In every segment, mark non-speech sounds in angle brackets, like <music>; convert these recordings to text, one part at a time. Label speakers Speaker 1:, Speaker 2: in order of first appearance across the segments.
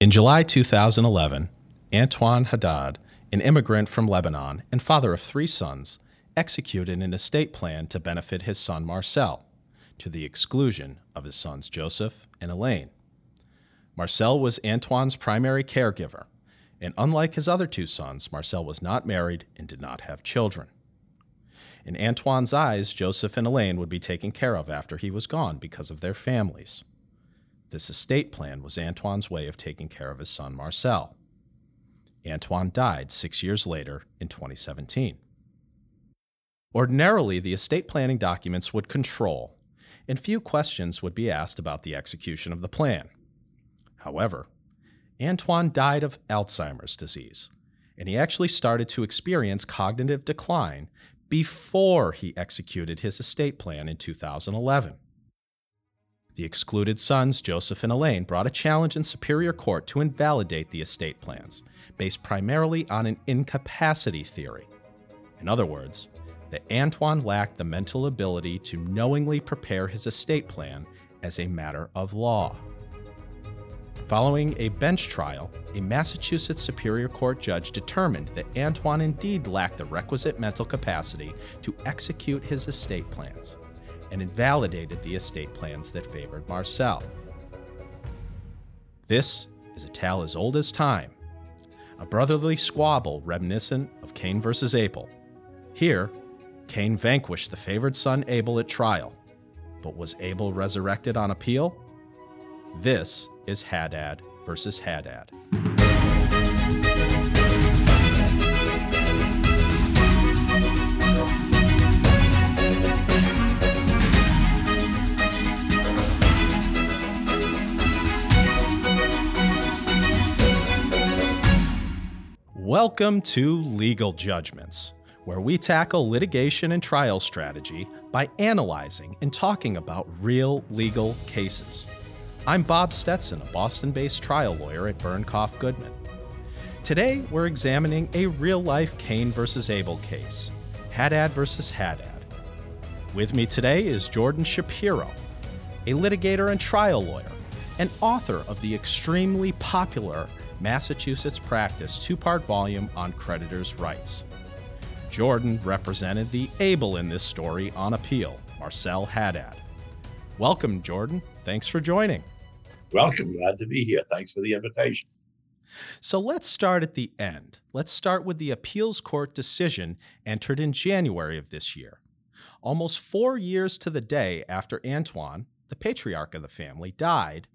Speaker 1: In July 2011, Antoine Haddad, an immigrant from Lebanon and father of three sons, executed an estate plan to benefit his son Marcel, to the exclusion of his sons Joseph and Elaine. Marcel was Antoine's primary caregiver, and unlike his other two sons, Marcel was not married and did not have children. In Antoine's eyes, Joseph and Elaine would be taken care of after he was gone because of their families. This estate plan was Antoine's way of taking care of his son Marcel. Antoine died six years later in 2017. Ordinarily, the estate planning documents would control, and few questions would be asked about the execution of the plan. However, Antoine died of Alzheimer's disease, and he actually started to experience cognitive decline before he executed his estate plan in 2011. The excluded sons, Joseph and Elaine, brought a challenge in Superior Court to invalidate the estate plans, based primarily on an incapacity theory. In other words, that Antoine lacked the mental ability to knowingly prepare his estate plan as a matter of law. Following a bench trial, a Massachusetts Superior Court judge determined that Antoine indeed lacked the requisite mental capacity to execute his estate plans and invalidated the estate plans that favored Marcel. This is a tale as old as time, a brotherly squabble reminiscent of Cain versus Abel. Here, Cain vanquished the favored son Abel at trial, but was Abel resurrected on appeal? This is Haddad versus Haddad. Welcome to Legal Judgments, where we tackle litigation and trial strategy by analyzing and talking about real legal cases. I'm Bob Stetson, a Boston based trial lawyer at Bernkopf Goodman. Today, we're examining a real life Cain versus Abel case, Haddad versus Haddad. With me today is Jordan Shapiro, a litigator and trial lawyer, and author of the extremely popular Massachusetts Practice two part volume on creditors' rights. Jordan represented the Abel in this story on appeal, Marcel Haddad. Welcome, Jordan. Thanks for joining.
Speaker 2: Welcome. Glad to be here. Thanks for the invitation.
Speaker 1: So let's start at the end. Let's start with the appeals court decision entered in January of this year. Almost four years to the day after Antoine, the patriarch of the family, died,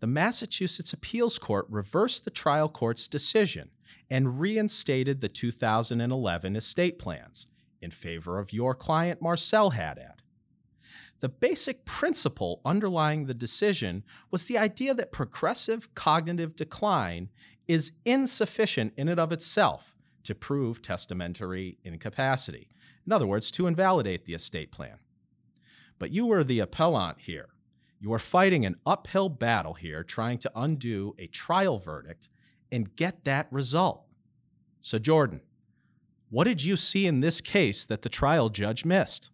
Speaker 1: the Massachusetts Appeals Court reversed the trial court's decision and reinstated the 2011 estate plans in favor of your client Marcel Haddad. The basic principle underlying the decision was the idea that progressive cognitive decline is insufficient in and of itself to prove testamentary incapacity. In other words, to invalidate the estate plan. But you were the appellant here, you are fighting an uphill battle here trying to undo a trial verdict and get that result. So, Jordan, what did you see in this case that the trial judge missed?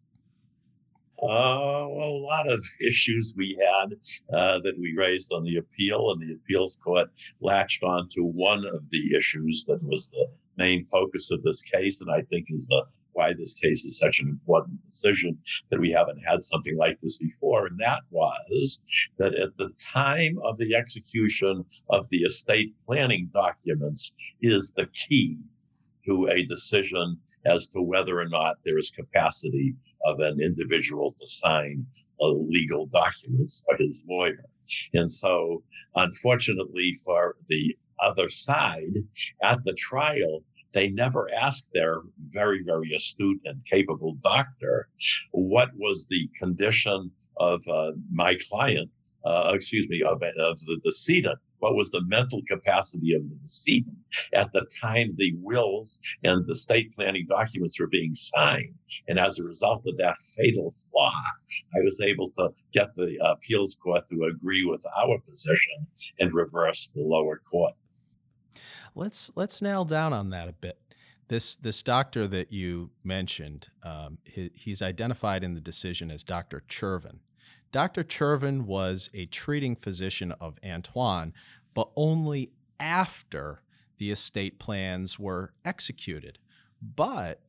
Speaker 2: Uh, well, a lot of <laughs> issues we had uh, that we raised on the appeal, and the appeals court latched on to one of the issues that was the main focus of this case, and I think is the why this case is such an important decision that we haven't had something like this before. And that was that at the time of the execution of the estate planning documents is the key to a decision as to whether or not there is capacity of an individual to sign legal documents for his lawyer. And so, unfortunately, for the other side at the trial, they never asked their very, very astute and capable doctor what was the condition of uh, my client, uh, excuse me, of, of the decedent. What was the mental capacity of the decedent at the time the wills and the estate planning documents were being signed? And as a result of that fatal flaw, I was able to get the appeals court to agree with our position and reverse the lower court.
Speaker 1: Let's let's nail down on that a bit. This this doctor that you mentioned, um, he, he's identified in the decision as Dr. Chervin. Dr. Chervin was a treating physician of Antoine, but only after the estate plans were executed. But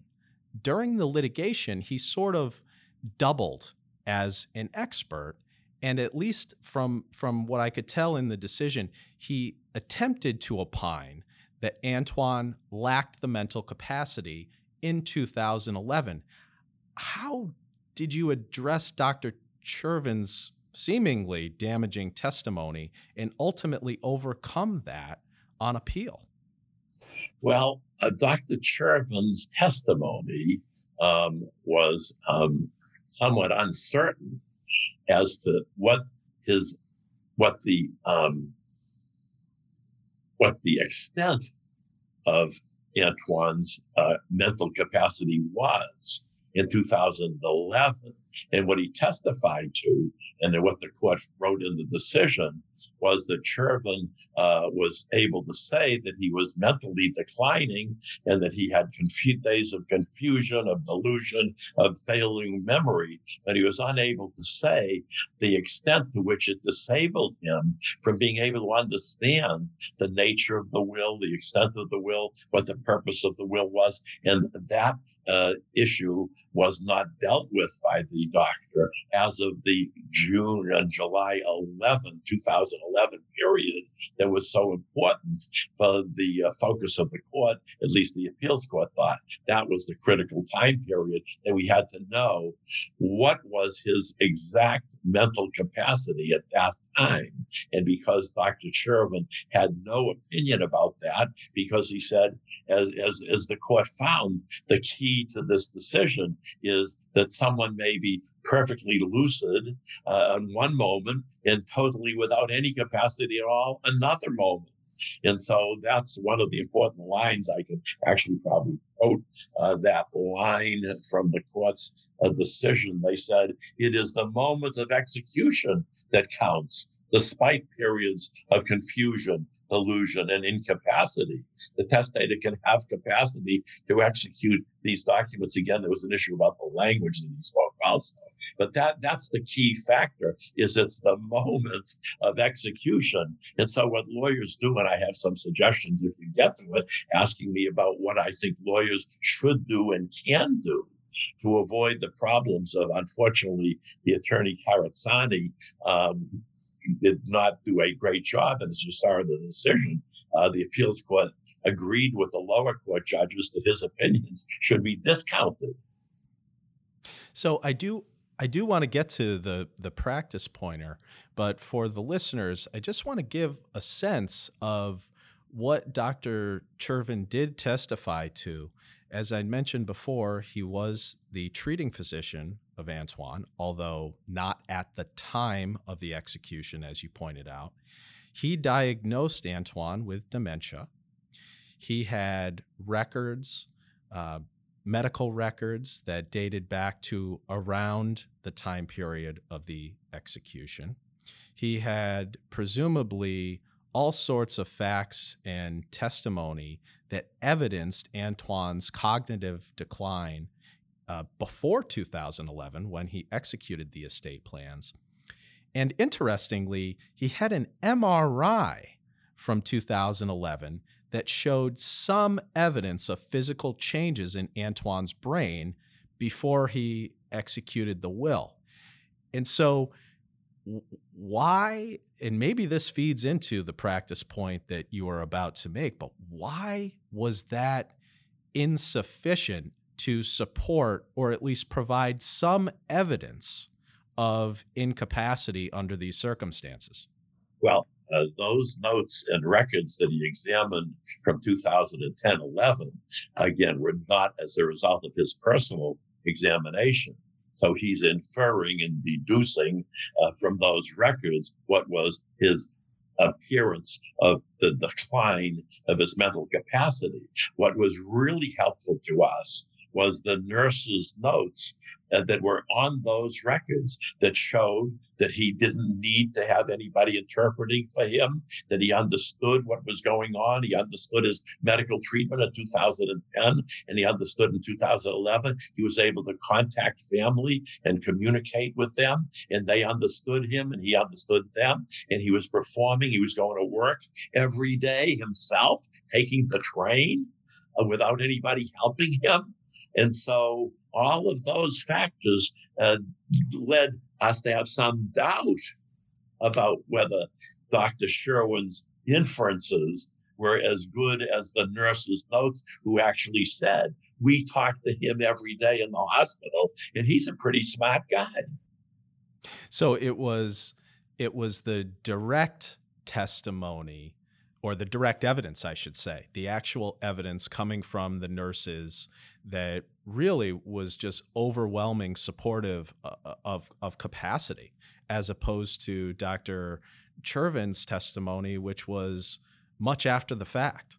Speaker 1: during the litigation, he sort of doubled as an expert. And at least from, from what I could tell in the decision, he attempted to opine that Antoine lacked the mental capacity in 2011. How did you address Dr. Chervin's seemingly damaging testimony and ultimately overcome that on appeal?
Speaker 2: Well, uh, Dr. Chervin's testimony um, was um, somewhat uncertain as to what his what the um, what the extent of Antoine's uh, mental capacity was in 2011. And what he testified to and what the court wrote in the decision was that Chervin uh, was able to say that he was mentally declining and that he had confu- days of confusion, of delusion, of failing memory, but he was unable to say the extent to which it disabled him from being able to understand the nature of the will, the extent of the will, what the purpose of the will was. And that uh, issue was not dealt with by the doctor as of the June and July 11, 2011 period that was so important for the uh, focus of the court, at least the appeals court thought that was the critical time period that we had to know what was his exact mental capacity at that time. And because Dr. Chervin had no opinion about that, because he said, as, as, as the court found, the key to this decision is that someone may be perfectly lucid uh, in one moment and totally without any capacity at all another moment. And so that's one of the important lines I could actually probably quote uh, that line from the court's uh, decision. They said, it is the moment of execution that counts, despite periods of confusion, delusion, and incapacity. The testator can have capacity to execute these documents. Again, there was an issue about the language that he spoke also. But that that's the key factor is it's the <laughs> moment of execution. And so what lawyers do, and I have some suggestions if we get to it, asking me about what I think lawyers should do and can do to avoid the problems of, unfortunately, the attorney Carazzani um, did not do a great job. And as you saw in the decision, uh, the appeals court agreed with the lower court judges that his opinions should be discounted.
Speaker 1: So I do I do want to get to the the practice pointer, but for the listeners, I just want to give a sense of what Dr. Chervin did testify to. As I mentioned before, he was the treating physician of Antoine, although not at the time of the execution, as you pointed out. He diagnosed Antoine with dementia. He had records, uh, medical records that dated back to around the time period of the execution. He had presumably all sorts of facts and testimony that evidenced Antoine's cognitive decline uh, before 2011 when he executed the estate plans. And interestingly, he had an MRI from 2011 that showed some evidence of physical changes in Antoine's brain before he executed the will. And so, why, and maybe this feeds into the practice point that you are about to make, but why was that insufficient to support or at least provide some evidence of incapacity under these circumstances?
Speaker 2: Well, uh, those notes and records that he examined from 2010 11, again, were not as a result of his personal examination. So he's inferring and deducing uh, from those records what was his appearance of the decline of his mental capacity. What was really helpful to us was the nurse's notes uh, that were on those records that showed that he didn't need to have anybody interpreting for him, that he understood what was going on. He understood his medical treatment in 2010, and he understood in 2011. He was able to contact family and communicate with them, and they understood him, and he understood them. And he was performing, he was going to work every day himself, taking the train uh, without anybody helping him. And so all of those factors uh, led us to have some doubt about whether Dr. Chervin's inferences were as good as the nurse's notes, who actually said, We talk to him every day in the hospital, and he's a pretty smart guy.
Speaker 1: So it was it was the direct testimony or the direct evidence, I should say, the actual evidence coming from the nurses that really was just overwhelming supportive uh, uh, of, of capacity, as opposed to Dr. Chervin's testimony, which was much after the fact.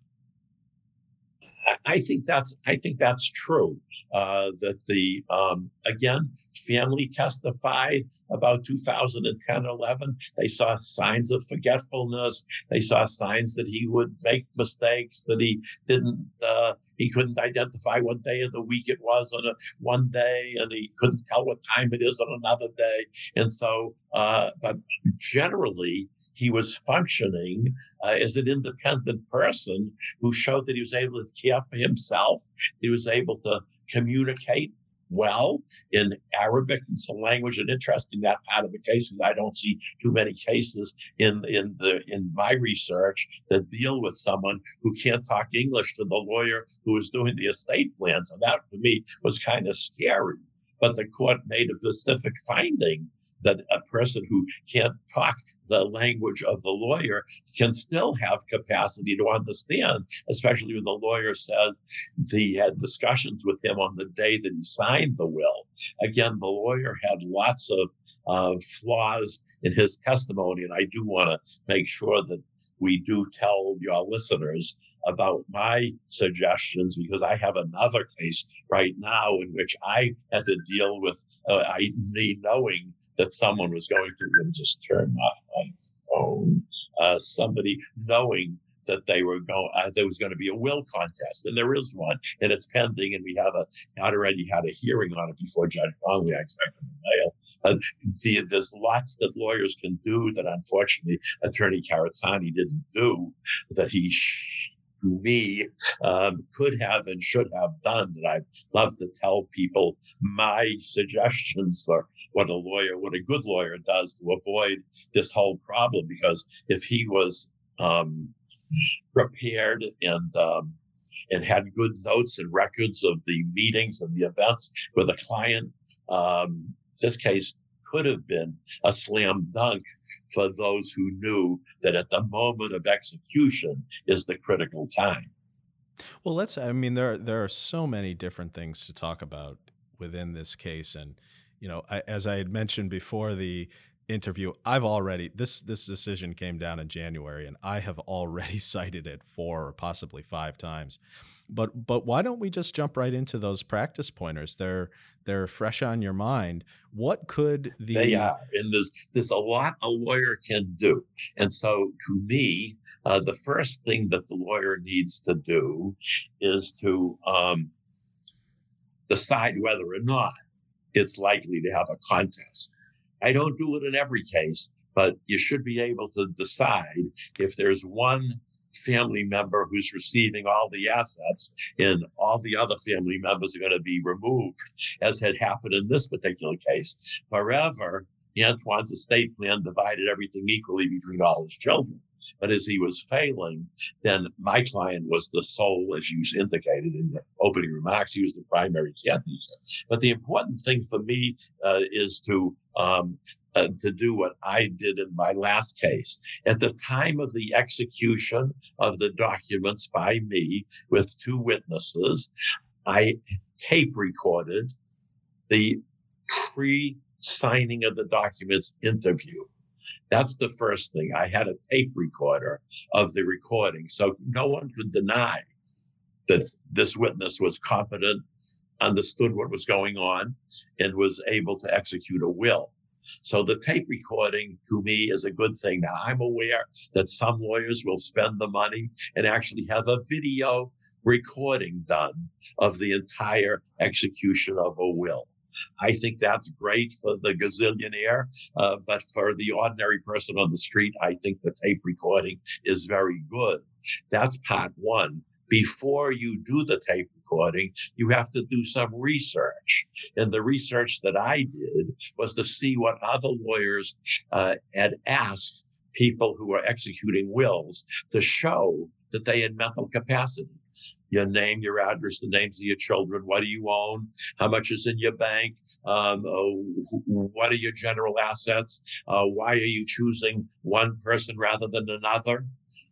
Speaker 2: I think that's I think that's true. Uh, that the um, again family testified about 2010 11 they saw signs of forgetfulness they saw signs that he would make mistakes that he didn't uh, he couldn't identify what day of the week it was on a one day and he couldn't tell what time it is on another day. And so uh, but generally he was functioning uh, as an independent person who showed that he was able to care for himself he was able to communicate well in Arabic. It's a language and interesting that part of the case because I don't see too many cases in in the in my research that deal with someone who can't talk English to the lawyer who is doing the estate plan. So that to me was kind of scary. But the court made a specific finding that a person who can't talk the language of the lawyer can still have capacity to understand, especially when the lawyer says he had discussions with him on the day that he signed the will. Again, the lawyer had lots of uh, flaws in his testimony, and I do want to make sure that we do tell your listeners about my suggestions because I have another case right now in which I had to deal with uh, I me knowing that someone was going to just turn off my phone. Uh, somebody knowing that they were going, uh, there was going to be a will contest, and there is one, and it's pending, and we have a had already had a hearing on it before Judge Conley. I expect in the mail. Uh, the, there's lots that lawyers can do that, unfortunately, Attorney Carazzani didn't do. That he. Sh- me um, could have and should have done. And I'd love to tell people my <laughs> suggestions for what a lawyer, what a good lawyer does to avoid this whole problem. Because if he was um, prepared and um, and had good notes and records of the meetings and the events with a client, um, this case could have been a slam dunk for those who knew that at the moment of execution is the critical time.
Speaker 1: Well, let's. I mean, there there are so many different things to talk about within this case, and you know, I, as I had mentioned before the interview, I've already this this decision came down in January, and I have already <laughs> cited it four or possibly five times. But but why don't we just jump right into those practice pointers? They're they're fresh on your mind. What could the
Speaker 2: they are, and there's there's a lot a lawyer can do, and so to me. Uh, the first thing that the lawyer needs to do is to um, decide whether or not it's likely to have a contest. I don't do it in every case, but you should be able to decide if there's one family member who's receiving all the assets and all the other family members are going to be removed, as had happened in this particular case. Forever, Antoine's estate plan divided everything equally between all his children. But as he was failing, then my client was the sole, as you indicated in the opening remarks, he was the primary. But the important thing for me uh, is to um, uh, to do what I did in my last case. At the time of the execution of the documents by me with two witnesses, I tape recorded the pre signing of the documents interview. That's the first thing. I had a tape recorder of the recording. So no one could deny that this witness was competent understood what was going on and was able to execute a will. So the tape recording to me is a good thing. Now I'm aware that some lawyers will spend the money and actually have a video recording done of the entire execution of a will. I think that's great for the gazillionaire, uh, but for the ordinary person on the street, I think the tape recording is very good. That's part one. Before you do the tape recording, you have to do some research. And the research that I did was to see what other lawyers uh, had asked people who were executing wills to show that they had mental capacity your name, your address, the names of your children. What do you own? How much is in your bank? Um, uh, what are your general assets? Uh, why are you choosing one person rather than another?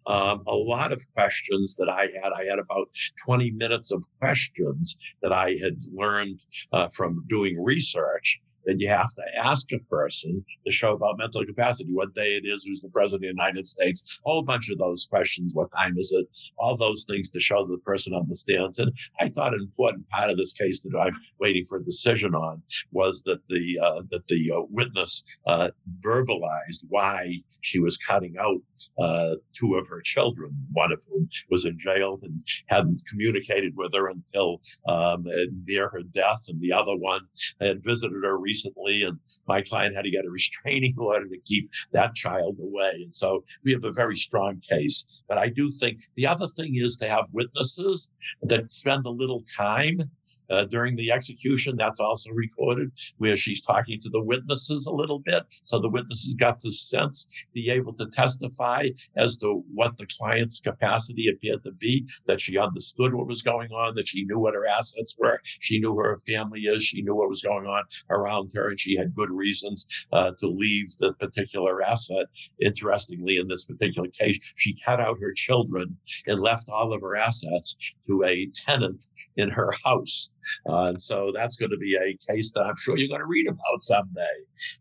Speaker 2: Um, a lot of questions that I had. I had about 20 minutes of questions that I had learned uh, from doing research then you have to ask a person to show about mental capacity, what day it is, who's the president of the United States, a whole bunch of those questions, what time is it, all those things to show the person understands. And I thought an important part of this case that I'm waiting for a decision on was that the uh, that the uh, witness uh, verbalized why she was cutting out uh, two of her children, one of whom was in jail and hadn't communicated with her until um, near her death, and the other one had visited her recently, and my client had to get a restraining <laughs> order to keep that child away. And so we have a very strong case. But I do think the other thing is to have witnesses that spend a little time uh, during the execution. That's also recorded where she's talking to the witnesses a little bit. So the witnesses got the sense, be able to testify as to what the client's capacity appeared to be, that she understood what was going on, that she knew what her assets were, she knew who her family is, she knew what was going on around her, and she had good reasons uh, to leave the particular asset. Interestingly, in this particular case, she cut out her children and left all of her assets to a tenant in her house. Uh, and so that's going to be a case that I'm sure you're going to read about someday.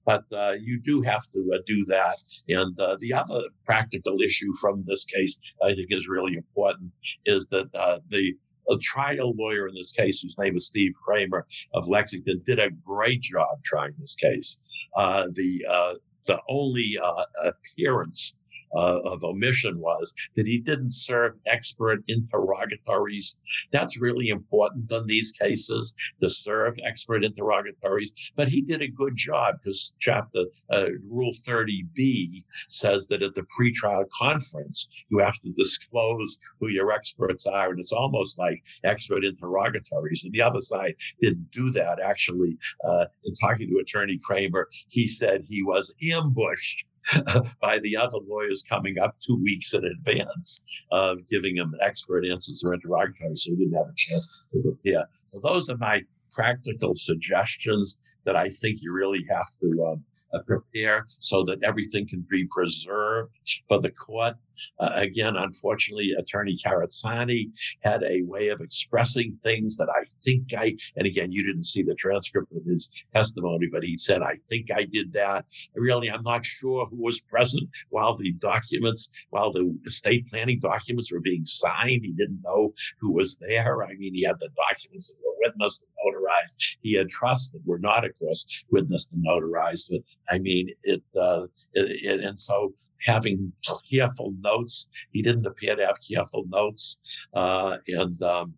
Speaker 2: But uh, you do have to uh, do that. And uh, the other practical issue from this case, I think, is really important is that uh, the a trial lawyer in this case, whose name is Steve Kramer of Lexington, did a great job trying this case. The the only appearance uh, of omission was that he didn't serve expert interrogatories. That's really important in these cases to serve expert interrogatories. But he did a good job because chapter uh, rule 30b says that at the pretrial conference you have to disclose who your experts are, and it's almost like expert interrogatories. And the other side didn't do that. Actually, uh, in talking to Attorney Kramer, he said he was ambushed <laughs> by the other lawyers coming up two weeks in advance, uh, giving him expert answers or interrogatories, so he didn't have a chance to prepare. So those are my practical suggestions that I think you really have to um, uh, prepare so that everything can be preserved for the court. Uh, again, unfortunately, Attorney Carazzani had a way of expressing things that I think I, and again, you didn't see the transcript of his testimony, but he said, I think I did that. Really, I'm not sure who was present while the documents, while the estate planning documents were being signed. He didn't know who was there. I mean, he had the documents that were witnessed and notarized. He had trusts that were not, of course, witnessed and notarized. But I mean, it, uh, it, it and so having careful notes. He didn't appear to have careful notes. Uh, and um,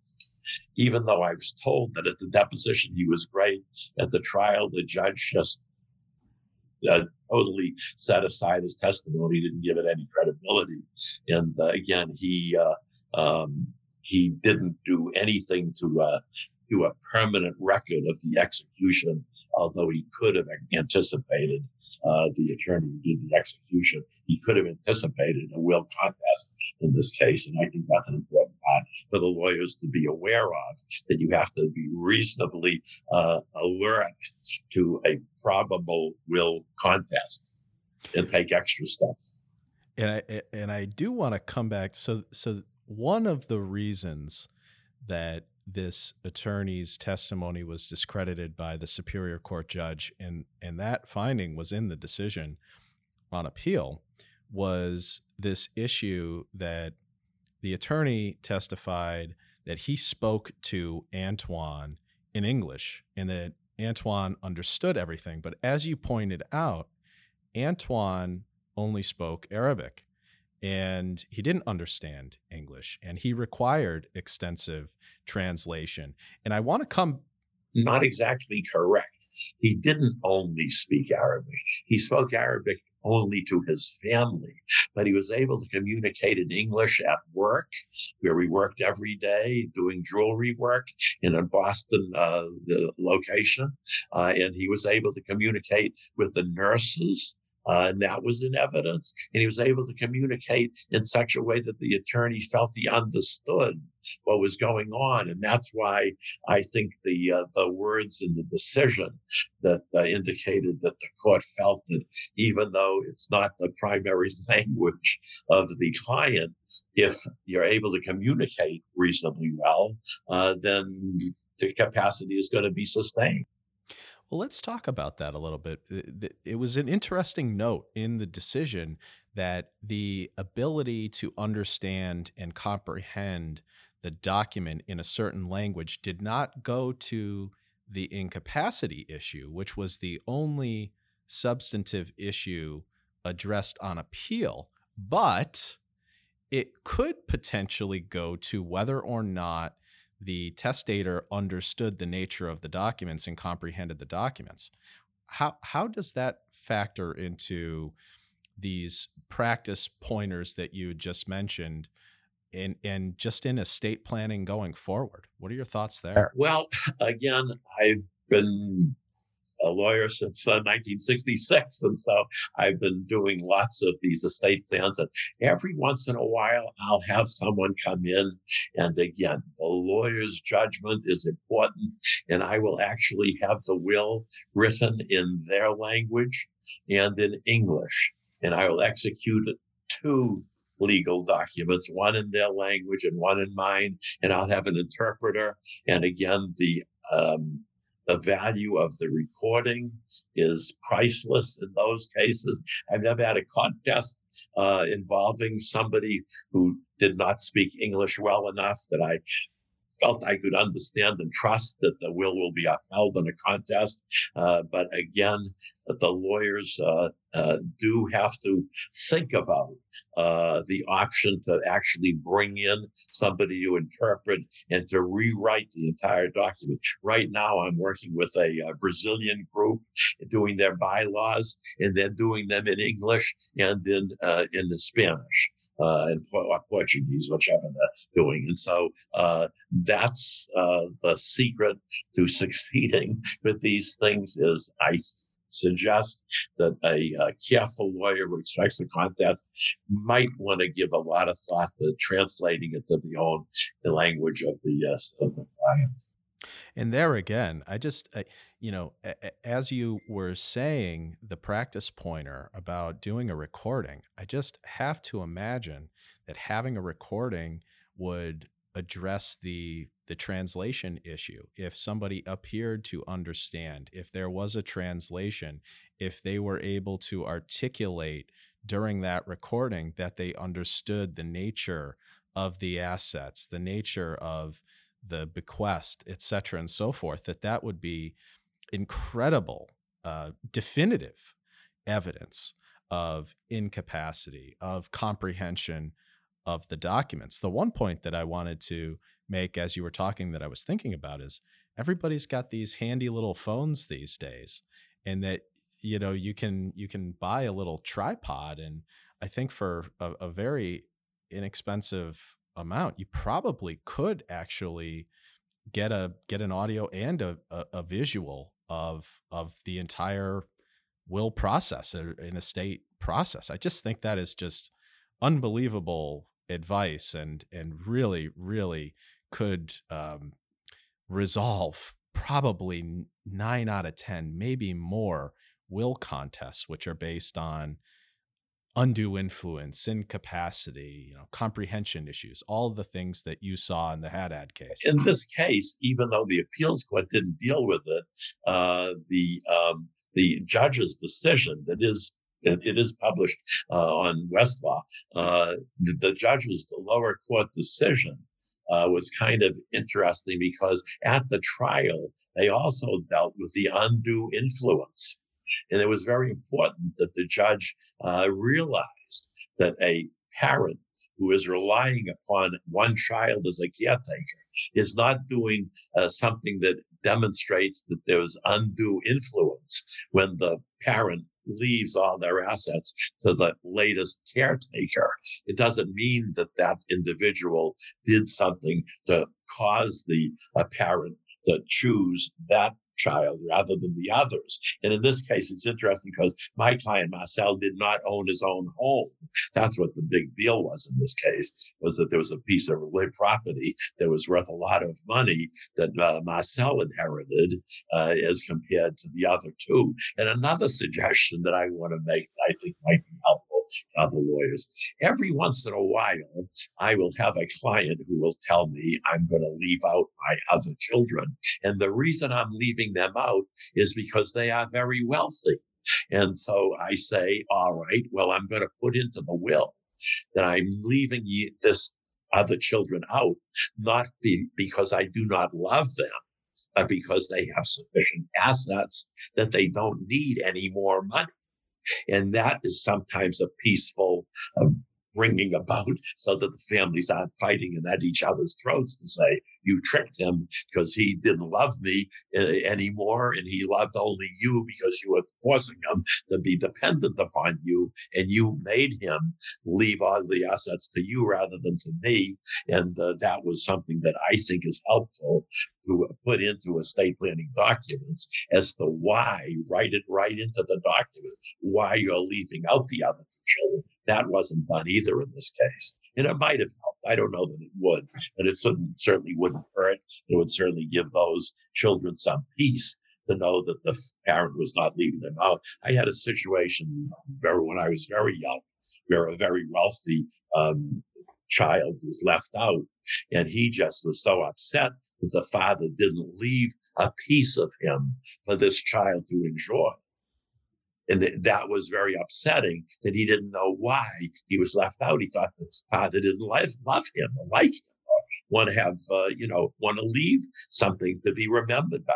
Speaker 2: even though I was told that at the deposition he was great, at the trial, the judge just uh, totally set aside his testimony, didn't give it any credibility. And uh, again, he uh, um, he didn't do anything to do a permanent record of the execution, although he could have anticipated uh, the attorney who did the execution. He could have anticipated a will contest in this case. And I think that's an important part for the lawyers to be aware of that you have to be reasonably uh, alert to a probable will contest and take extra steps.
Speaker 1: And I and I do want to come back. So so one of the reasons that this attorney's testimony was discredited by the superior court judge and and that finding was in the decision on appeal was this issue that the attorney testified that he spoke to Antoine in English and that Antoine understood everything. But as you pointed out, Antoine only spoke Arabic and he didn't understand English and he required extensive translation. And I want to come.
Speaker 2: Not exactly correct. He didn't only speak Arabic, he spoke Arabic only to his family, but he was able to communicate in English at work, where he worked every day doing jewelry work in a Boston uh, location, uh, and he was able to communicate with the nurses uh, and that was in evidence. And he was able to communicate in such a way that the attorney felt he understood what was going on. And that's why I think the uh, the words in the decision that uh, indicated that the court felt that even though it's not the primary <laughs> language of the client, if you're able to communicate reasonably well, uh, then the capacity is going to be sustained.
Speaker 1: Well, let's talk about that a little bit. It was an interesting note in the decision that the ability to understand and comprehend the document in a certain language did not go to the incapacity issue, which was the only substantive issue addressed on appeal, but it could potentially go to whether or not the testator understood the nature of the documents and comprehended the documents. How how does that factor into these practice pointers that you just mentioned and and just in estate planning going forward? What are your thoughts there?
Speaker 2: Well, <laughs> again, I've been a lawyer since uh, 1966. And so I've been doing lots of these estate plans. And every once in a while, I'll have someone come in. And again, the lawyer's judgment is important. And I will actually have the will written in their language and in English. And I will execute two legal documents, one in their language and one in mine, and I'll have an interpreter. And again, the um, the value of the recording is priceless in those cases. I've never had a contest uh, involving somebody who did not speak English well enough that I felt I could understand and trust that the will will be upheld in a contest. Uh, but again, the lawyers uh, uh, do have to think about uh, the option to actually bring in somebody to interpret and to rewrite the entire document. Right now, I'm working with a, a Brazilian group doing their bylaws, and then doing them in English and in uh, in the Spanish uh, and Portuguese, whichever they're doing. And so uh, that's the secret to <laughs> succeeding with these things is I suggest that a, a, careful lawyer who expects a contest might want to give a lot of thought to translating it to the own the language of the uh, of the client.
Speaker 1: And there again, I just, I, you know, as you were saying the practice pointer about doing a recording, I just have to imagine that having a recording would address the the translation issue if somebody appeared to understand if there was a translation if they were able to articulate during that recording that they understood the nature of the assets the nature of the bequest et cetera and so forth that that would be incredible uh, definitive evidence of incapacity of comprehension of the documents. The one point that I wanted to make as you were talking that I was thinking about is everybody's got these handy little phones these days and that you know you can you can buy a little tripod and I think for a, a very inexpensive amount you probably could actually get a get an audio and a, a, a visual of of the entire will process in a state process. I just think that is just unbelievable advice and and really really could um, resolve probably nine out of ten, maybe more will contests, which are based on undue influence, incapacity, you know, comprehension issues, all the things that you saw in the Haddad case.
Speaker 2: In this case, even though the appeals court didn't deal with it, uh, the um, the judge's decision that is it, it is published uh, on Westlaw. Uh, the, the judge's the lower court decision uh, was kind of interesting because at the trial, they also dealt with the undue influence. And it was very important that the judge uh, realized that a parent who is relying upon one child as a caretaker is not doing uh, something that demonstrates that there's undue influence when the parent leaves all their assets to the latest caretaker. It doesn't mean that that individual did something to cause the parent to choose that child rather than the others. And in this case, it's interesting because my client Marcel did not own his own home. That's what the big deal was in this case, was that there was a piece of real property that was worth a lot of money that uh, Marcel inherited uh, as compared to the other two. And another suggestion that I want to make that I think might be helpful other lawyers. Every once in a while, I will have a client who will tell me I'm going to leave out my other children. And the reason I'm leaving them out is because they are very wealthy. And so I say, all right, well, I'm going to put into the will that I'm leaving this other children out, not be, because I do not love them, but because they have sufficient assets that they don't need any more money. And that is sometimes a peaceful um, bringing about so that the families aren't fighting and at each other's throats to say, you tricked him because he didn't love me uh, anymore and he loved only you because you were forcing him to be dependent upon you and you made him leave all the assets to you rather than to me. And uh, that was something that I think is helpful to put into estate planning documents as to why, write it right into the document, why you're leaving out the other children. That wasn't done either in this case. And it might have helped. I don't know that it would, but it certainly wouldn't hurt. It would certainly give those children some peace to know that the parent was not leaving them out. I had a situation very, when I was very young where a very wealthy um, child was left out and he just was so upset that the father didn't leave a piece of him for this child to enjoy. And that was very upsetting that he didn't know why he was left out. He thought the father didn't love, love him or like him or want to have, uh, you know, want to leave something to be remembered by.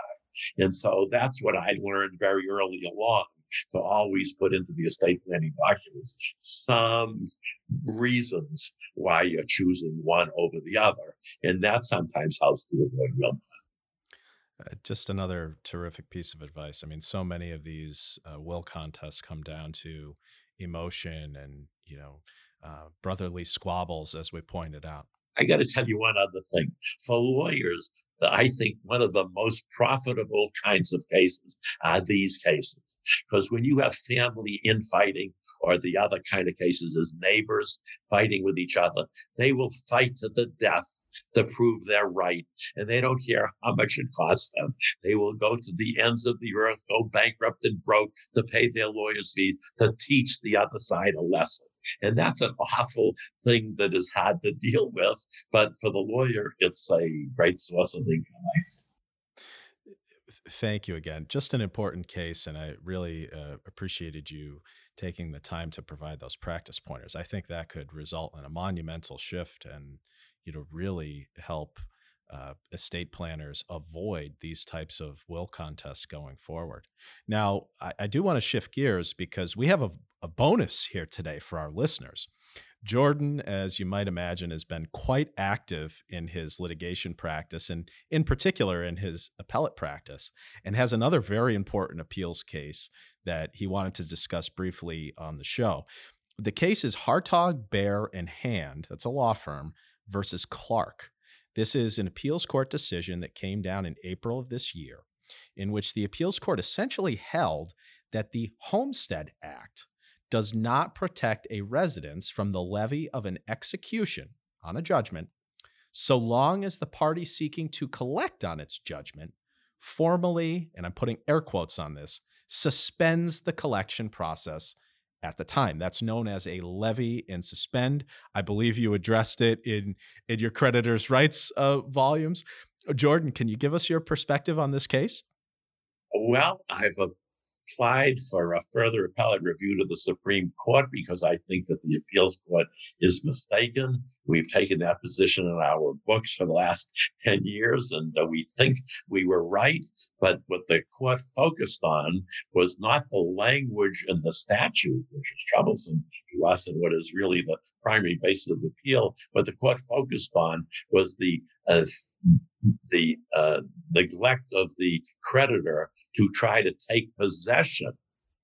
Speaker 2: And so that's what I learned very early along to always put into the estate planning documents some reasons why you're choosing one over the other. And that sometimes helps to avoid real
Speaker 1: uh, just another terrific piece of advice. I mean, so many of these uh, will contests come down to emotion and, you know, uh, brotherly squabbles, as we pointed out.
Speaker 2: I got to tell you one other thing. For lawyers, I think one of the most profitable kinds of cases are these cases. Because when you have family infighting or the other kind of cases as neighbors fighting with each other, they will fight to the death to prove their right. And they don't care how much it costs them. They will go to the ends of the earth, go bankrupt and broke to pay their lawyer's fees to teach the other side a lesson. And that's an awful thing that is hard to deal with. But for the lawyer, it's a great source of income.
Speaker 1: Thank you again. Just an important case, and I really uh, appreciated you taking the time to provide those practice pointers. I think that could result in a monumental shift and you know really help uh, estate planners avoid these types of will contests going forward. Now, I, I do want to shift gears because we have a, a bonus here today for our listeners. Jordan, as you might imagine, has been quite active in his litigation practice and, in particular, in his appellate practice, and has another very important appeals case that he wanted to discuss briefly on the show. The case is Hartog, Baer, and Hand, that's a law firm, versus Clark. This is an appeals court decision that came down in April of this year, in which the appeals court essentially held that the Homestead Act does not protect a residence from the levy of an execution on a judgment so long as the party seeking to collect on its judgment formally, and I'm putting air quotes on this, suspends the collection process at the time. That's known as a levy and suspend. I believe you addressed it in in your creditors' rights uh, volumes. Jordan, can you give us your perspective on this case?
Speaker 2: Well, I've uh, applied for a further appellate review to the Supreme Court because I think that the appeals court is mistaken. We've taken that position in our books for the last 10 years, and uh, we think we were right. But what the court focused on was not the language in the statute, which is troublesome to us and what is really the primary basis of the appeal. What the court focused on was the uh, the uh, neglect of the creditor to try to take possession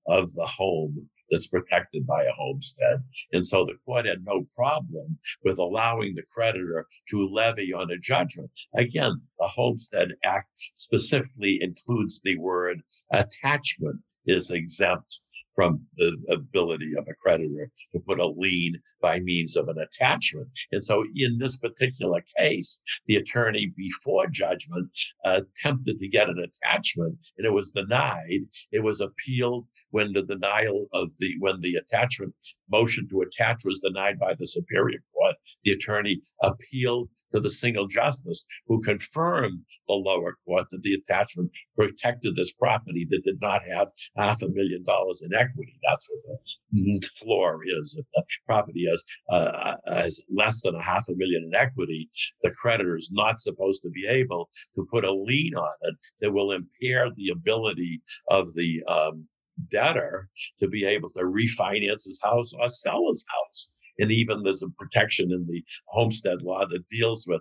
Speaker 2: of the home that's protected by a homestead. And so the court had no problem with allowing the creditor to levy on a judgment. Again, the Homestead Act specifically includes the word attachment is exempt from the ability of a creditor to put a lien by means of an attachment. And so in this particular case, the attorney before judgment uh, attempted to get an attachment and it was denied. It was appealed when the denial of the, when the attachment motion to attach was denied by the Superior Court. The attorney appealed to the single justice who confirmed the lower court that the attachment protected this property that did not have half a million dollars in equity. That's what the floor is. If the property has, uh, has less than a half a million in equity, the creditor is not supposed to be able to put a lien on it that will impair the ability of the um, debtor to be able to refinance his house or sell his house. And even there's a protection in the homestead law that deals with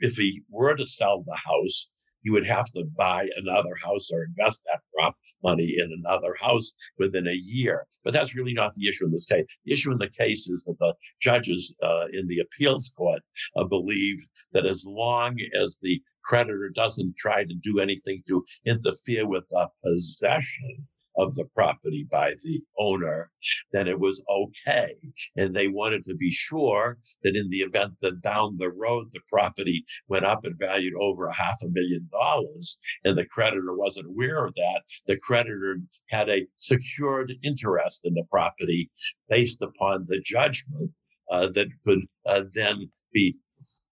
Speaker 2: if he were to sell the house, he would have to buy another house or invest that prop money in another house within a year. But that's really not the issue in this case. The issue in the case is that the judges uh, in the appeals court uh, believe that as long as the creditor doesn't try to do anything to interfere with the possession of the property by the owner, then it was okay. And they wanted to be sure that in the event that down the road the property went up and valued over a half a million dollars and the creditor wasn't aware of that, the creditor had a secured interest in the property based upon the judgment uh, that could uh, then be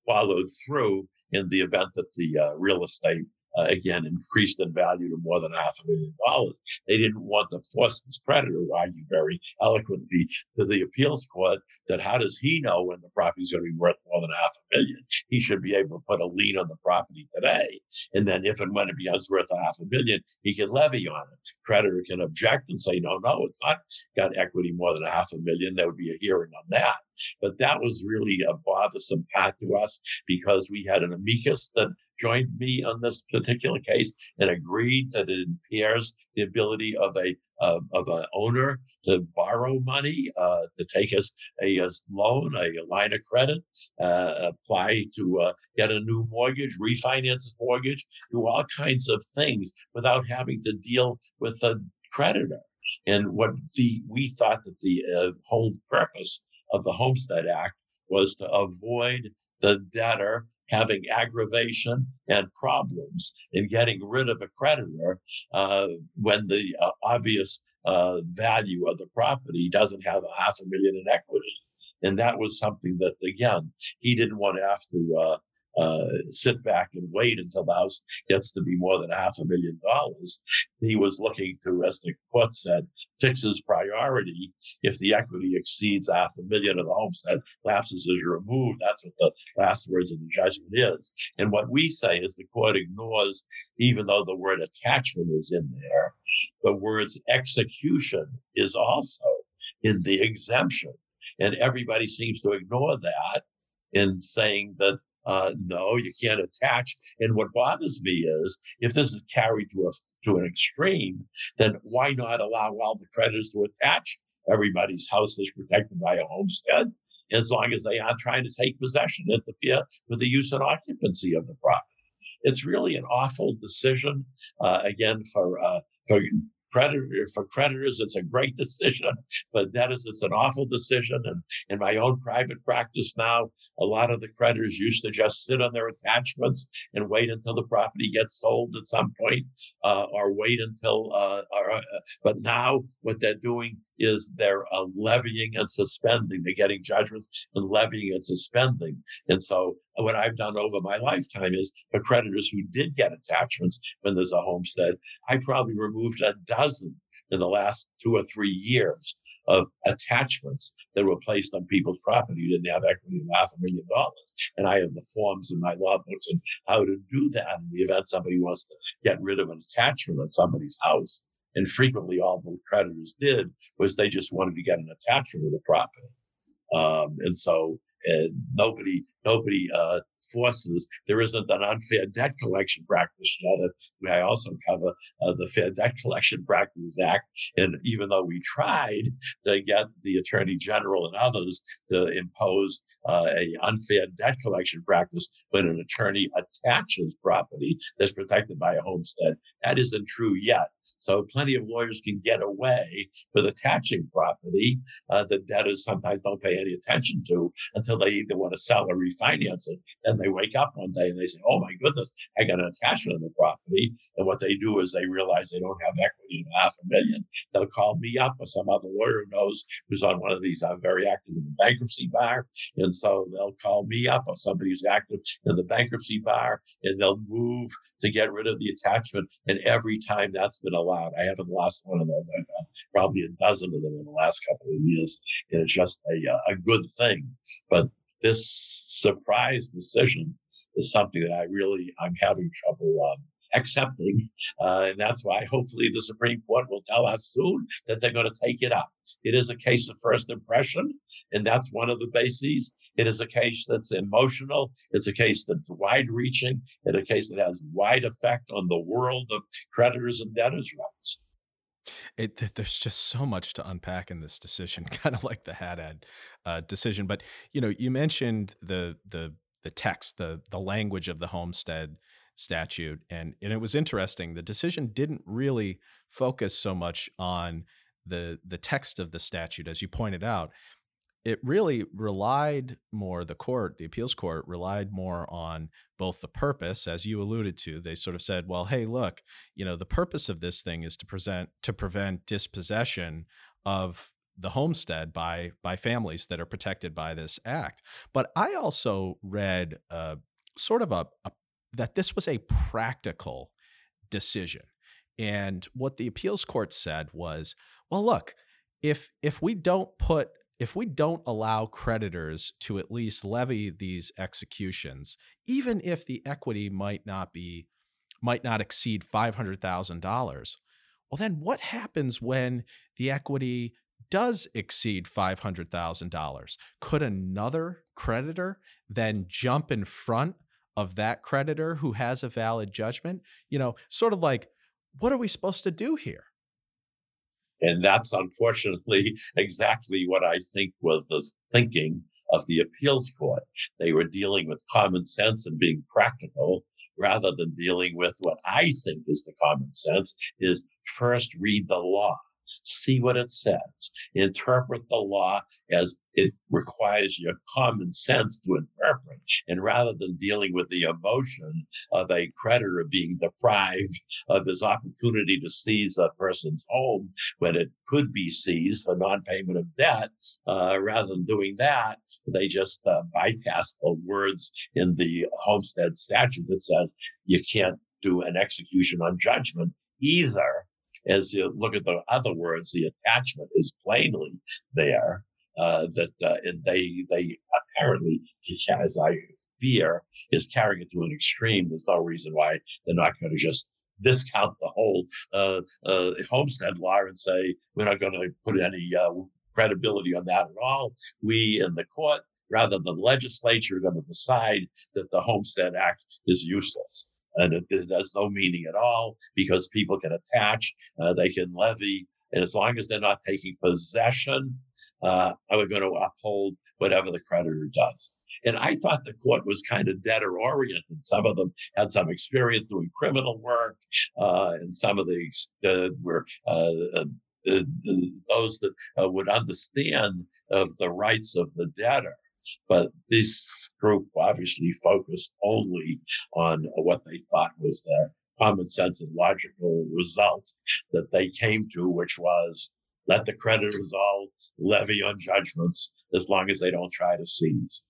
Speaker 2: followed through in the event that the uh, real estate uh, again, increased in value to more than half a million dollars. They didn't want to force this creditor, who argued very eloquently to the appeals court, that how does he know when the property is going to be worth more than half a million? He should be able to put a lien on the property today. And then if and when it becomes worth a half a million, he can levy on it. Creditor can object and say, no, no, it's not got equity more than a half a million. There would be a hearing on that. But that was really a bothersome part to us because we had an amicus that joined me on this particular case and agreed that it impairs the ability of a uh, of an owner to borrow money, uh, to take a, a, loan, a, a, line of credit, uh, apply to uh, get a new mortgage, refinance his mortgage, do all kinds of things without having to deal with a creditor. And what the we thought that the uh, whole purpose of the Homestead Act was to avoid the debtor having aggravation and problems in getting rid of a creditor uh, when the uh, obvious uh, value of the property doesn't have a half a million in equity. And that was something that, again, he didn't want to have to uh, sit back and wait until the house gets to be more than half a million dollars. He was looking to, as the court said, fix his priority. If the equity exceeds half a million of the homestead, lapses is removed. That's what the last words of the judgment is. And what we say is the court ignores, even though the word attachment is in there, the words execution is also in the exemption. And everybody seems to ignore that in saying that uh, no, you can't attach. And what bothers me is if this is carried to a to an extreme, then why not allow all the creditors to attach everybody's house is protected by a homestead, as long as they aren't trying to take possession, interfere with the use and occupancy of the property. It's really an awful decision, uh, again, for uh, for creditor for creditors, it's a great <laughs> decision. But debtors, it's an awful decision. And in my own private practice now, a lot of the creditors used to just sit on their attachments and wait until the property gets sold at some point, uh, or wait until. Uh, or, uh, but now what they're doing is they're uh, levying and suspending. They're getting judgments and levying and suspending. And so what I've done over my lifetime is for creditors who did get attachments when there's a homestead, I probably removed a dozen in the last two or three years of attachments that were placed on people's property who didn't have equity of half a million dollars. And I have the forms in my law books and how to do that in the event somebody wants to get rid of an attachment on somebody's house. And frequently all the creditors did was they just wanted to get an attachment to the property. Um, and so and nobody nobody uh, forces. There isn't an unfair debt collection practice yet. I also cover uh, the Fair Debt Collection Practices Act, and even though we tried to get the Attorney General and others to impose uh, a unfair debt collection practice when an attorney attaches property that's protected by a homestead, that isn't true yet. So plenty of lawyers can get away with attaching property uh, that debtors sometimes don't pay any attention to until they either want to sell or refinance it. Then they wake up one day and they say, "Oh my goodness, I got an attachment on the property." And what they do is they realize they don't have equity in half a million. They'll call me up or some other lawyer who knows who's on one of these. I'm very active in the bankruptcy bar, and so they'll call me up or somebody who's active in the bankruptcy bar, and they'll move to get rid of the attachment. And every time that's been allowed, I haven't lost one of those. I've probably a dozen of them in the last couple of years. And it's just a, uh, a good thing. But this surprise decision is something that I really, I'm having trouble um, accepting. Uh, and that's why hopefully the Supreme Court will tell us soon that they're going to take it up. It is a case of first impression, and that's one of the bases. It is a case that's emotional. It's a case that's wide reaching. It's a case that has wide effect on the world of creditors and debtors' rights.
Speaker 1: It, there's just so much to unpack in this decision, <laughs> kind of like the Haddad uh, decision. But you know, you mentioned the the the text, the the language of the homestead statute, and and it was interesting. The decision didn't really focus so much on the the text of the statute, as you pointed out it really relied more the court the appeals court relied more on both the purpose as you alluded to they sort of said well hey look you know the purpose of this thing is to present to prevent dispossession of the homestead by by families that are protected by this act. But i also read uh, sort of a, a that this was a practical decision. And what the appeals court said was well look if if we don't put if we don't allow creditors to at least levy these executions, even if the equity might not be might not exceed $500,000, well then what happens when the equity does exceed $500,000? Could another creditor then jump in front of that creditor who has a valid judgment? You know, sort of like what are we supposed to do here?
Speaker 2: And that's unfortunately <laughs> exactly what I think was the thinking of the appeals court. They were dealing with common sense and being practical rather than dealing with what I think is the common sense is first read the law see what it says, interpret the law as it requires your common sense to interpret. And rather than dealing with the emotion of a creditor being deprived of his opportunity to seize a person's home when it could be seized for non-payment of debt, uh, rather than doing that, they just uh, bypass the words in the homestead statute that says you can't do an execution on judgment either as you look at the other words, the attachment is plainly there. Uh, that uh, and they they apparently, as I fear, is carrying it to an extreme. There's no reason why they're not going to just discount the whole uh, uh, homestead law and say we're not going to put any uh, credibility on that at all. We in the court, rather than the legislature, are going to decide that the Homestead Act is useless and it, it, has no meaning at all because people can attach, uh, they can levy, and as long as they're not taking possession, uh, we're going to uphold whatever the creditor does. And I thought the court was kind of debtor oriented. Some of them had some experience doing criminal work, uh, and some of the uh, were uh, uh, uh, those that would understand of the rights of the debtor. But this group obviously focused only on what they thought was their common sense and logical result that they came to, which was let the creditors all levy on judgments as long as they don't try to seize.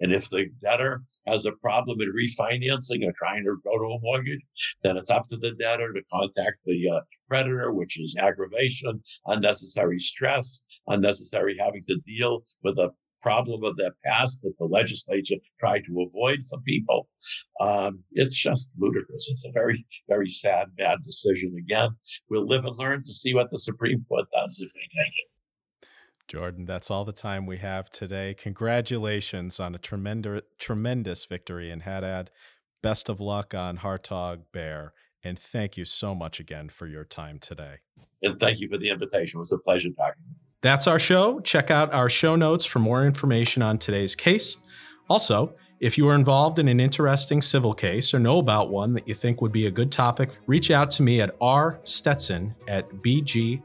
Speaker 2: And if the debtor has a problem in refinancing or trying to go to a mortgage, then it's up to the debtor to contact the uh, creditor, which is aggravation, unnecessary stress, unnecessary having to deal with a problem of the past that the legislature tried to avoid for people. Um, it's just ludicrous. It's a very, very sad, bad decision. Again, we'll live and learn to see what the Supreme Court does if they take it.
Speaker 1: Jordan, that's all the time we have today. Congratulations on a tremendous, tremendous victory in Haddad. Best of luck on Hartog Baer. And thank you so much again for your time today.
Speaker 2: And thank you for the invitation. It was a pleasure talking.
Speaker 1: That's our show. Check out our show notes for more information on today's case. Also, if you are involved in an interesting civil case or know about one that you think would be a good topic, reach out to me at rstetson at bg-llp.com.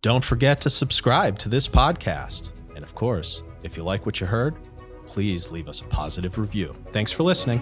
Speaker 1: Don't forget to subscribe to this podcast. And of course, if you like what you heard, please leave us a positive review. Thanks for listening.